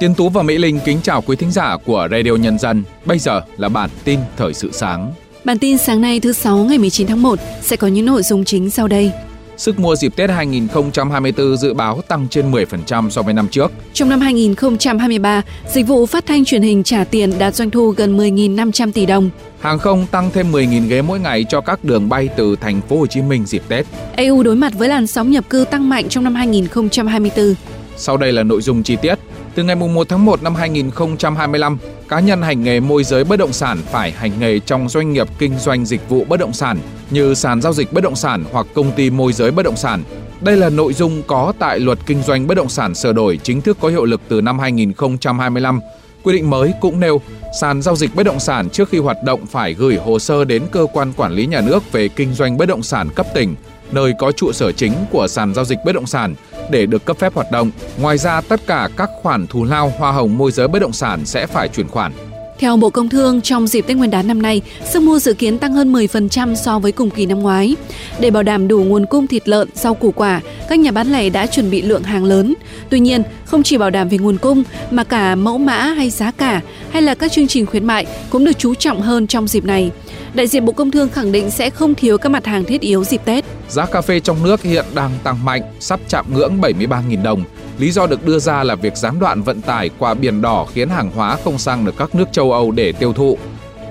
Tiến Tú và Mỹ Linh kính chào quý thính giả của Radio Nhân dân. Bây giờ là bản tin thời sự sáng. Bản tin sáng nay thứ sáu ngày 19 tháng 1 sẽ có những nội dung chính sau đây. Sức mua dịp Tết 2024 dự báo tăng trên 10% so với năm trước. Trong năm 2023, dịch vụ phát thanh truyền hình trả tiền đạt doanh thu gần 10.500 tỷ đồng. Hàng không tăng thêm 10.000 ghế mỗi ngày cho các đường bay từ thành phố Hồ Chí Minh dịp Tết. EU đối mặt với làn sóng nhập cư tăng mạnh trong năm 2024. Sau đây là nội dung chi tiết. Từ ngày 1 tháng 1 năm 2025, cá nhân hành nghề môi giới bất động sản phải hành nghề trong doanh nghiệp kinh doanh dịch vụ bất động sản như sàn giao dịch bất động sản hoặc công ty môi giới bất động sản. Đây là nội dung có tại Luật Kinh doanh bất động sản sửa đổi chính thức có hiệu lực từ năm 2025. Quy định mới cũng nêu sàn giao dịch bất động sản trước khi hoạt động phải gửi hồ sơ đến cơ quan quản lý nhà nước về kinh doanh bất động sản cấp tỉnh, nơi có trụ sở chính của sàn giao dịch bất động sản để được cấp phép hoạt động. Ngoài ra, tất cả các khoản thù lao hoa hồng môi giới bất động sản sẽ phải chuyển khoản. Theo Bộ Công Thương, trong dịp Tết Nguyên đán năm nay, sức mua dự kiến tăng hơn 10% so với cùng kỳ năm ngoái. Để bảo đảm đủ nguồn cung thịt lợn, rau củ quả, các nhà bán lẻ đã chuẩn bị lượng hàng lớn. Tuy nhiên, không chỉ bảo đảm về nguồn cung mà cả mẫu mã hay giá cả hay là các chương trình khuyến mại cũng được chú trọng hơn trong dịp này. Đại diện Bộ Công Thương khẳng định sẽ không thiếu các mặt hàng thiết yếu dịp Tết. Giá cà phê trong nước hiện đang tăng mạnh, sắp chạm ngưỡng 73.000 đồng. Lý do được đưa ra là việc gián đoạn vận tải qua biển đỏ khiến hàng hóa không sang được các nước châu Âu để tiêu thụ.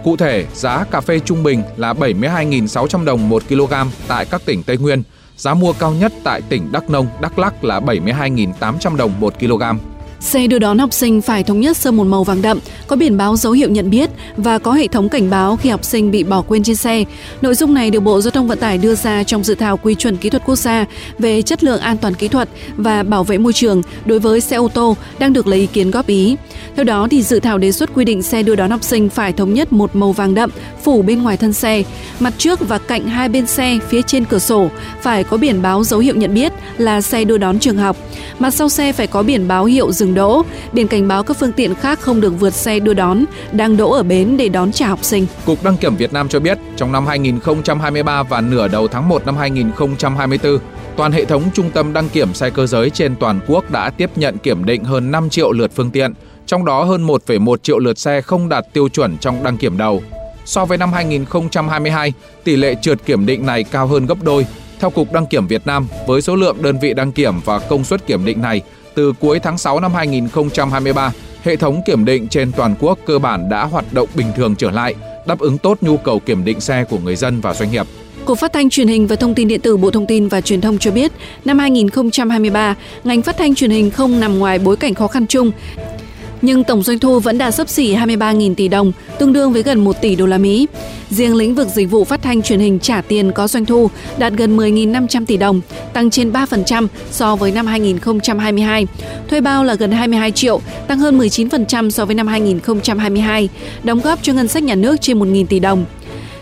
Cụ thể, giá cà phê trung bình là 72.600 đồng 1 kg tại các tỉnh Tây Nguyên. Giá mua cao nhất tại tỉnh Đắk Nông, Đắk lắc là 72.800 đồng 1 kg. Xe đưa đón học sinh phải thống nhất sơn một màu vàng đậm, có biển báo dấu hiệu nhận biết và có hệ thống cảnh báo khi học sinh bị bỏ quên trên xe. Nội dung này được Bộ Giao thông Vận tải đưa ra trong dự thảo quy chuẩn kỹ thuật quốc gia về chất lượng an toàn kỹ thuật và bảo vệ môi trường đối với xe ô tô đang được lấy ý kiến góp ý. Theo đó thì dự thảo đề xuất quy định xe đưa đón học sinh phải thống nhất một màu vàng đậm phủ bên ngoài thân xe, mặt trước và cạnh hai bên xe phía trên cửa sổ phải có biển báo dấu hiệu nhận biết là xe đưa đón trường học. Mặt sau xe phải có biển báo hiệu dừng đỗ, biển cảnh báo các phương tiện khác không được vượt xe đưa đón, đang đỗ ở bến để đón trả học sinh. Cục Đăng kiểm Việt Nam cho biết, trong năm 2023 và nửa đầu tháng 1 năm 2024, toàn hệ thống trung tâm đăng kiểm xe cơ giới trên toàn quốc đã tiếp nhận kiểm định hơn 5 triệu lượt phương tiện, trong đó hơn 1,1 triệu lượt xe không đạt tiêu chuẩn trong đăng kiểm đầu. So với năm 2022, tỷ lệ trượt kiểm định này cao hơn gấp đôi. Theo Cục Đăng kiểm Việt Nam, với số lượng đơn vị đăng kiểm và công suất kiểm định này, từ cuối tháng 6 năm 2023, hệ thống kiểm định trên toàn quốc cơ bản đã hoạt động bình thường trở lại, đáp ứng tốt nhu cầu kiểm định xe của người dân và doanh nghiệp. Cục Phát thanh Truyền hình và Thông tin điện tử Bộ Thông tin và Truyền thông cho biết, năm 2023, ngành phát thanh truyền hình không nằm ngoài bối cảnh khó khăn chung nhưng tổng doanh thu vẫn đạt sấp xỉ 23.000 tỷ đồng, tương đương với gần 1 tỷ đô la Mỹ. Riêng lĩnh vực dịch vụ phát thanh truyền hình trả tiền có doanh thu đạt gần 10.500 tỷ đồng, tăng trên 3% so với năm 2022. Thuê bao là gần 22 triệu, tăng hơn 19% so với năm 2022, đóng góp cho ngân sách nhà nước trên 1.000 tỷ đồng.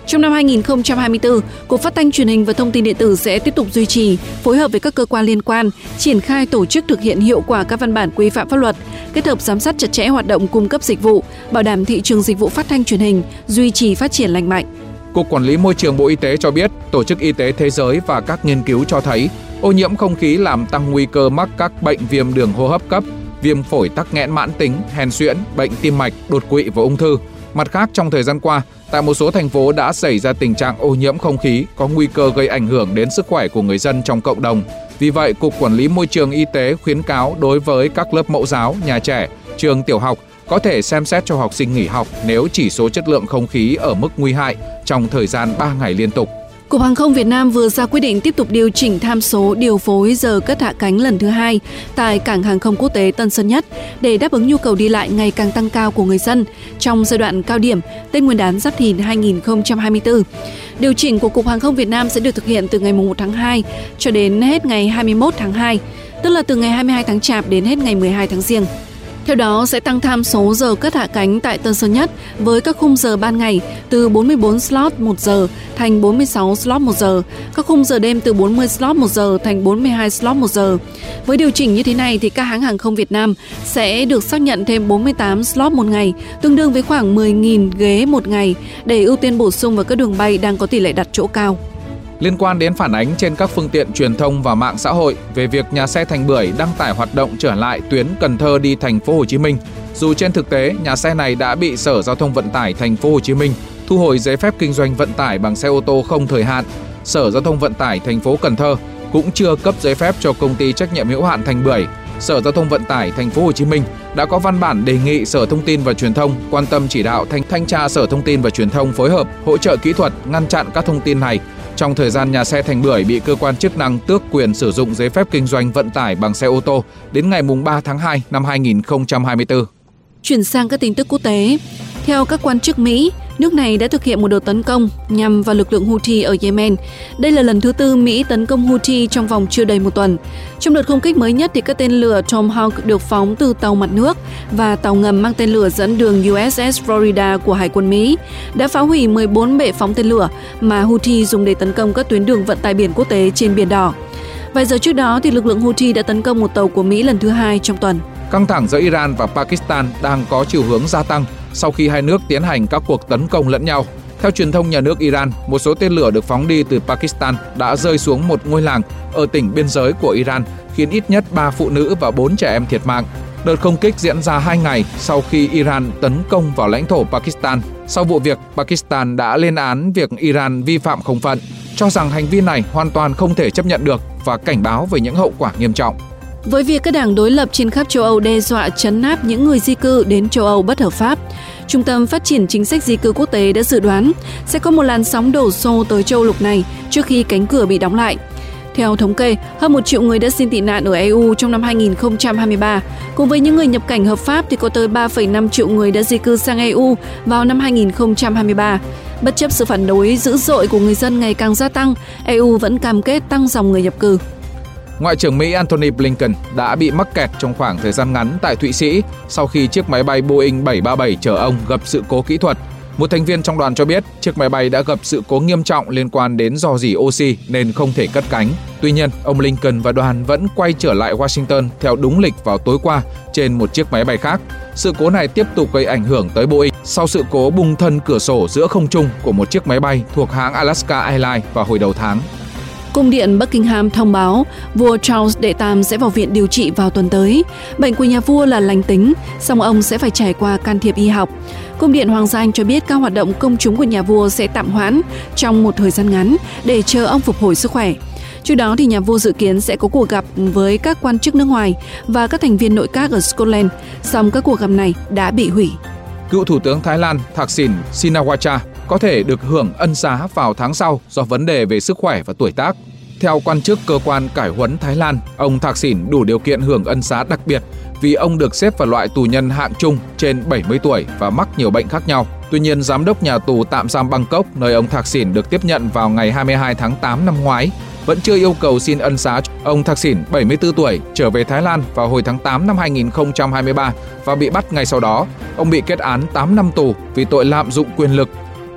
Trong năm 2024, Cục Phát thanh Truyền hình và Thông tin điện tử sẽ tiếp tục duy trì, phối hợp với các cơ quan liên quan, triển khai tổ chức thực hiện hiệu quả các văn bản quy phạm pháp luật, kết hợp giám sát chặt chẽ hoạt động cung cấp dịch vụ, bảo đảm thị trường dịch vụ phát thanh truyền hình duy trì phát triển lành mạnh. Cục Quản lý Môi trường Bộ Y tế cho biết, Tổ chức Y tế Thế giới và các nghiên cứu cho thấy ô nhiễm không khí làm tăng nguy cơ mắc các bệnh viêm đường hô hấp cấp, viêm phổi tắc nghẽn mãn tính, hèn suyễn, bệnh tim mạch, đột quỵ và ung thư. Mặt khác, trong thời gian qua, tại một số thành phố đã xảy ra tình trạng ô nhiễm không khí có nguy cơ gây ảnh hưởng đến sức khỏe của người dân trong cộng đồng. Vì vậy, Cục Quản lý Môi trường Y tế khuyến cáo đối với các lớp mẫu giáo, nhà trẻ, trường tiểu học có thể xem xét cho học sinh nghỉ học nếu chỉ số chất lượng không khí ở mức nguy hại trong thời gian 3 ngày liên tục. Cục Hàng không Việt Nam vừa ra quyết định tiếp tục điều chỉnh tham số điều phối giờ cất hạ cánh lần thứ hai tại cảng hàng không quốc tế Tân Sơn Nhất để đáp ứng nhu cầu đi lại ngày càng tăng cao của người dân trong giai đoạn cao điểm Tết Nguyên đán Giáp Thìn 2024. Điều chỉnh của Cục Hàng không Việt Nam sẽ được thực hiện từ ngày 1 tháng 2 cho đến hết ngày 21 tháng 2, tức là từ ngày 22 tháng Chạp đến hết ngày 12 tháng Giêng. Theo đó sẽ tăng tham số giờ cất hạ cánh tại Tân Sơn Nhất với các khung giờ ban ngày từ 44 slot 1 giờ thành 46 slot 1 giờ, các khung giờ đêm từ 40 slot 1 giờ thành 42 slot 1 giờ. Với điều chỉnh như thế này thì các hãng hàng không Việt Nam sẽ được xác nhận thêm 48 slot một ngày, tương đương với khoảng 10.000 ghế một ngày để ưu tiên bổ sung vào các đường bay đang có tỷ lệ đặt chỗ cao. Liên quan đến phản ánh trên các phương tiện truyền thông và mạng xã hội về việc nhà xe Thành Bưởi đăng tải hoạt động trở lại tuyến Cần Thơ đi thành phố Hồ Chí Minh, dù trên thực tế nhà xe này đã bị Sở Giao thông Vận tải thành phố Hồ Chí Minh thu hồi giấy phép kinh doanh vận tải bằng xe ô tô không thời hạn, Sở Giao thông Vận tải thành phố Cần Thơ cũng chưa cấp giấy phép cho công ty trách nhiệm hữu hạn Thành Bưởi. Sở Giao thông Vận tải thành phố Hồ Chí Minh đã có văn bản đề nghị Sở Thông tin và Truyền thông quan tâm chỉ đạo thanh thanh tra Sở Thông tin và Truyền thông phối hợp hỗ trợ kỹ thuật ngăn chặn các thông tin này trong thời gian nhà xe Thành Bưởi bị cơ quan chức năng tước quyền sử dụng giấy phép kinh doanh vận tải bằng xe ô tô đến ngày 3 tháng 2 năm 2024. Chuyển sang các tin tức quốc tế. Theo các quan chức Mỹ, nước này đã thực hiện một đợt tấn công nhằm vào lực lượng Houthi ở Yemen. Đây là lần thứ tư Mỹ tấn công Houthi trong vòng chưa đầy một tuần. Trong đợt không kích mới nhất thì các tên lửa Tomahawk được phóng từ tàu mặt nước và tàu ngầm mang tên lửa dẫn đường USS Florida của Hải quân Mỹ đã phá hủy 14 bệ phóng tên lửa mà Houthi dùng để tấn công các tuyến đường vận tải biển quốc tế trên Biển Đỏ. Vài giờ trước đó thì lực lượng Houthi đã tấn công một tàu của Mỹ lần thứ hai trong tuần. Căng thẳng giữa Iran và Pakistan đang có chiều hướng gia tăng sau khi hai nước tiến hành các cuộc tấn công lẫn nhau. Theo truyền thông nhà nước Iran, một số tên lửa được phóng đi từ Pakistan đã rơi xuống một ngôi làng ở tỉnh biên giới của Iran, khiến ít nhất 3 phụ nữ và 4 trẻ em thiệt mạng. Đợt không kích diễn ra 2 ngày sau khi Iran tấn công vào lãnh thổ Pakistan. Sau vụ việc, Pakistan đã lên án việc Iran vi phạm không phận, cho rằng hành vi này hoàn toàn không thể chấp nhận được và cảnh báo về những hậu quả nghiêm trọng. Với việc các đảng đối lập trên khắp châu Âu đe dọa chấn áp những người di cư đến châu Âu bất hợp pháp, Trung tâm Phát triển Chính sách Di cư Quốc tế đã dự đoán sẽ có một làn sóng đổ xô tới châu lục này trước khi cánh cửa bị đóng lại. Theo thống kê, hơn một triệu người đã xin tị nạn ở EU trong năm 2023. Cùng với những người nhập cảnh hợp pháp thì có tới 3,5 triệu người đã di cư sang EU vào năm 2023. Bất chấp sự phản đối dữ dội của người dân ngày càng gia tăng, EU vẫn cam kết tăng dòng người nhập cư. Ngoại trưởng Mỹ Antony Blinken đã bị mắc kẹt trong khoảng thời gian ngắn tại Thụy Sĩ sau khi chiếc máy bay Boeing 737 chở ông gặp sự cố kỹ thuật. Một thành viên trong đoàn cho biết chiếc máy bay đã gặp sự cố nghiêm trọng liên quan đến dò dỉ oxy nên không thể cất cánh. Tuy nhiên, ông Lincoln và đoàn vẫn quay trở lại Washington theo đúng lịch vào tối qua trên một chiếc máy bay khác. Sự cố này tiếp tục gây ảnh hưởng tới Boeing sau sự cố bung thân cửa sổ giữa không trung của một chiếc máy bay thuộc hãng Alaska Airlines vào hồi đầu tháng. Cung điện Buckingham thông báo vua Charles đệ tam sẽ vào viện điều trị vào tuần tới. Bệnh của nhà vua là lành tính, song ông sẽ phải trải qua can thiệp y học. Cung điện Hoàng gia Anh cho biết các hoạt động công chúng của nhà vua sẽ tạm hoãn trong một thời gian ngắn để chờ ông phục hồi sức khỏe. Trước đó thì nhà vua dự kiến sẽ có cuộc gặp với các quan chức nước ngoài và các thành viên nội các ở Scotland, song các cuộc gặp này đã bị hủy. Cựu Thủ tướng Thái Lan Thaksin Shinawatra có thể được hưởng ân xá vào tháng sau do vấn đề về sức khỏe và tuổi tác. Theo quan chức cơ quan cải huấn Thái Lan, ông Thạc Sỉn đủ điều kiện hưởng ân xá đặc biệt vì ông được xếp vào loại tù nhân hạng trung trên 70 tuổi và mắc nhiều bệnh khác nhau. Tuy nhiên, giám đốc nhà tù tạm giam Bangkok, nơi ông Thạc Sỉn được tiếp nhận vào ngày 22 tháng 8 năm ngoái, vẫn chưa yêu cầu xin ân xá. Ông Thạc Sỉn, 74 tuổi, trở về Thái Lan vào hồi tháng 8 năm 2023 và bị bắt ngay sau đó. Ông bị kết án 8 năm tù vì tội lạm dụng quyền lực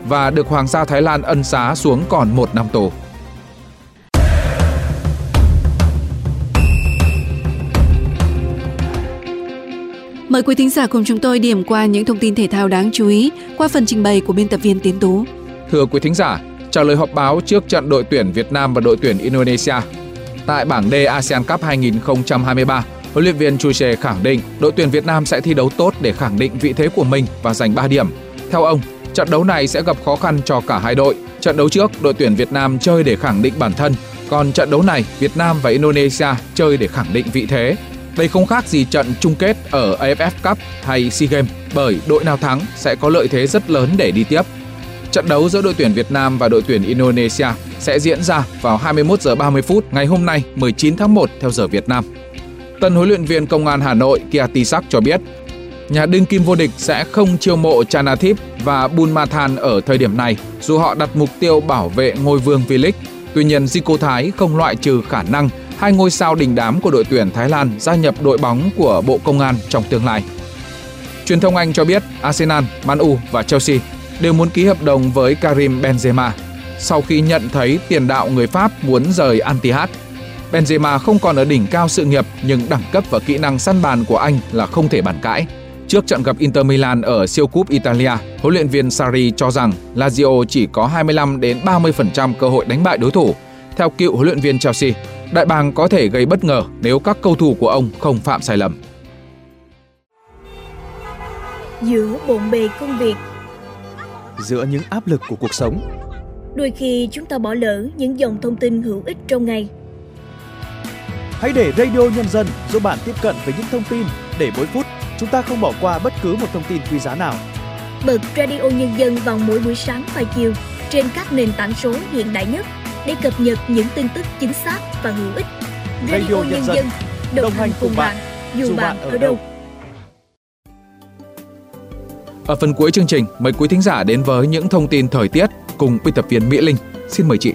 và được Hoàng gia Thái Lan ân xá xuống còn một năm tù. Mời quý thính giả cùng chúng tôi điểm qua những thông tin thể thao đáng chú ý qua phần trình bày của biên tập viên Tiến Tú. Thưa quý thính giả, trả lời họp báo trước trận đội tuyển Việt Nam và đội tuyển Indonesia. Tại bảng D ASEAN Cup 2023, huấn luyện viên Chu Che khẳng định đội tuyển Việt Nam sẽ thi đấu tốt để khẳng định vị thế của mình và giành 3 điểm. Theo ông, Trận đấu này sẽ gặp khó khăn cho cả hai đội. Trận đấu trước, đội tuyển Việt Nam chơi để khẳng định bản thân, còn trận đấu này, Việt Nam và Indonesia chơi để khẳng định vị thế. Đây không khác gì trận chung kết ở AFF Cup hay SEA Games bởi đội nào thắng sẽ có lợi thế rất lớn để đi tiếp. Trận đấu giữa đội tuyển Việt Nam và đội tuyển Indonesia sẽ diễn ra vào 21 giờ 30 phút ngày hôm nay 19 tháng 1 theo giờ Việt Nam. Tân huấn luyện viên công an Hà Nội Kiatisak cho biết nhà đương kim vô địch sẽ không chiêu mộ Chanathip và Bunmathan ở thời điểm này dù họ đặt mục tiêu bảo vệ ngôi vương V-League. Tuy nhiên, Zico Thái không loại trừ khả năng hai ngôi sao đình đám của đội tuyển Thái Lan gia nhập đội bóng của Bộ Công an trong tương lai. Truyền thông Anh cho biết Arsenal, Man U và Chelsea đều muốn ký hợp đồng với Karim Benzema sau khi nhận thấy tiền đạo người Pháp muốn rời Antihad. Benzema không còn ở đỉnh cao sự nghiệp nhưng đẳng cấp và kỹ năng săn bàn của anh là không thể bàn cãi. Trước trận gặp Inter Milan ở siêu cúp Italia, huấn luyện viên Sarri cho rằng Lazio chỉ có 25 đến 30% cơ hội đánh bại đối thủ. Theo cựu huấn luyện viên Chelsea, đại bàng có thể gây bất ngờ nếu các cầu thủ của ông không phạm sai lầm. Giữa bộn bề công việc, giữa những áp lực của cuộc sống, đôi khi chúng ta bỏ lỡ những dòng thông tin hữu ích trong ngày. Hãy để Radio Nhân dân giúp bạn tiếp cận với những thông tin để mỗi phút chúng ta không bỏ qua bất cứ một thông tin quý giá nào. Bật Radio Nhân dân vào mỗi buổi sáng và chiều trên các nền tảng số hiện đại nhất để cập nhật những tin tức chính xác và hữu ích. Radio, Radio Nhân dân, đồng, đồng hành cùng bạn, dù bạn ở đâu. Ở phần cuối chương trình, mời quý thính giả đến với những thông tin thời tiết cùng biên tập viên Mỹ Linh. Xin mời chị.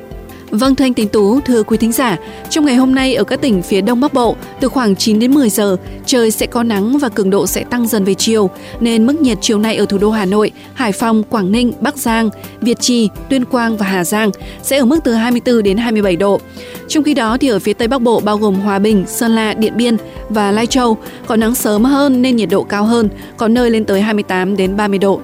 Vâng thưa anh Tín Tú, thưa quý thính giả, trong ngày hôm nay ở các tỉnh phía Đông Bắc Bộ, từ khoảng 9 đến 10 giờ, trời sẽ có nắng và cường độ sẽ tăng dần về chiều, nên mức nhiệt chiều nay ở thủ đô Hà Nội, Hải Phòng, Quảng Ninh, Bắc Giang, Việt Trì, Tuyên Quang và Hà Giang sẽ ở mức từ 24 đến 27 độ. Trong khi đó thì ở phía Tây Bắc Bộ bao gồm Hòa Bình, Sơn La, Điện Biên và Lai Châu có nắng sớm hơn nên nhiệt độ cao hơn, có nơi lên tới 28 đến 30 độ.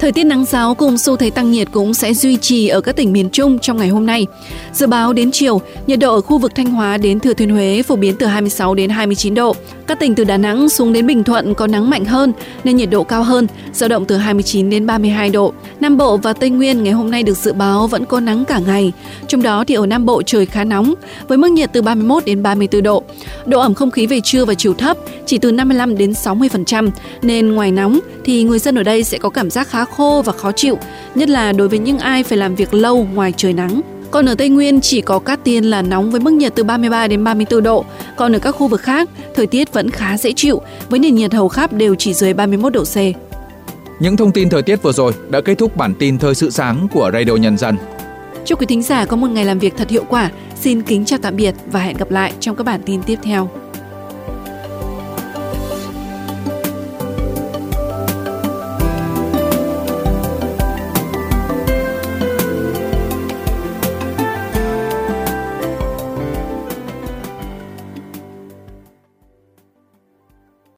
Thời tiết nắng giáo cùng xu thế tăng nhiệt cũng sẽ duy trì ở các tỉnh miền Trung trong ngày hôm nay. Dự báo đến chiều, nhiệt độ ở khu vực Thanh Hóa đến Thừa Thiên Huế phổ biến từ 26 đến 29 độ. Các tỉnh từ Đà Nẵng xuống đến Bình Thuận có nắng mạnh hơn nên nhiệt độ cao hơn, dao động từ 29 đến 32 độ. Nam Bộ và Tây Nguyên ngày hôm nay được dự báo vẫn có nắng cả ngày. Trong đó thì ở Nam Bộ trời khá nóng với mức nhiệt từ 31 đến 34 độ. Độ ẩm không khí về trưa và chiều thấp chỉ từ 55 đến 60% nên ngoài nóng thì người dân ở đây sẽ có cảm giác khá khô và khó chịu, nhất là đối với những ai phải làm việc lâu ngoài trời nắng. Còn ở Tây Nguyên chỉ có Cát Tiên là nóng với mức nhiệt từ 33 đến 34 độ, còn ở các khu vực khác, thời tiết vẫn khá dễ chịu với nền nhiệt hầu khắp đều chỉ dưới 31 độ C. Những thông tin thời tiết vừa rồi đã kết thúc bản tin thời sự sáng của Radio Nhân dân. Chúc quý thính giả có một ngày làm việc thật hiệu quả. Xin kính chào tạm biệt và hẹn gặp lại trong các bản tin tiếp theo.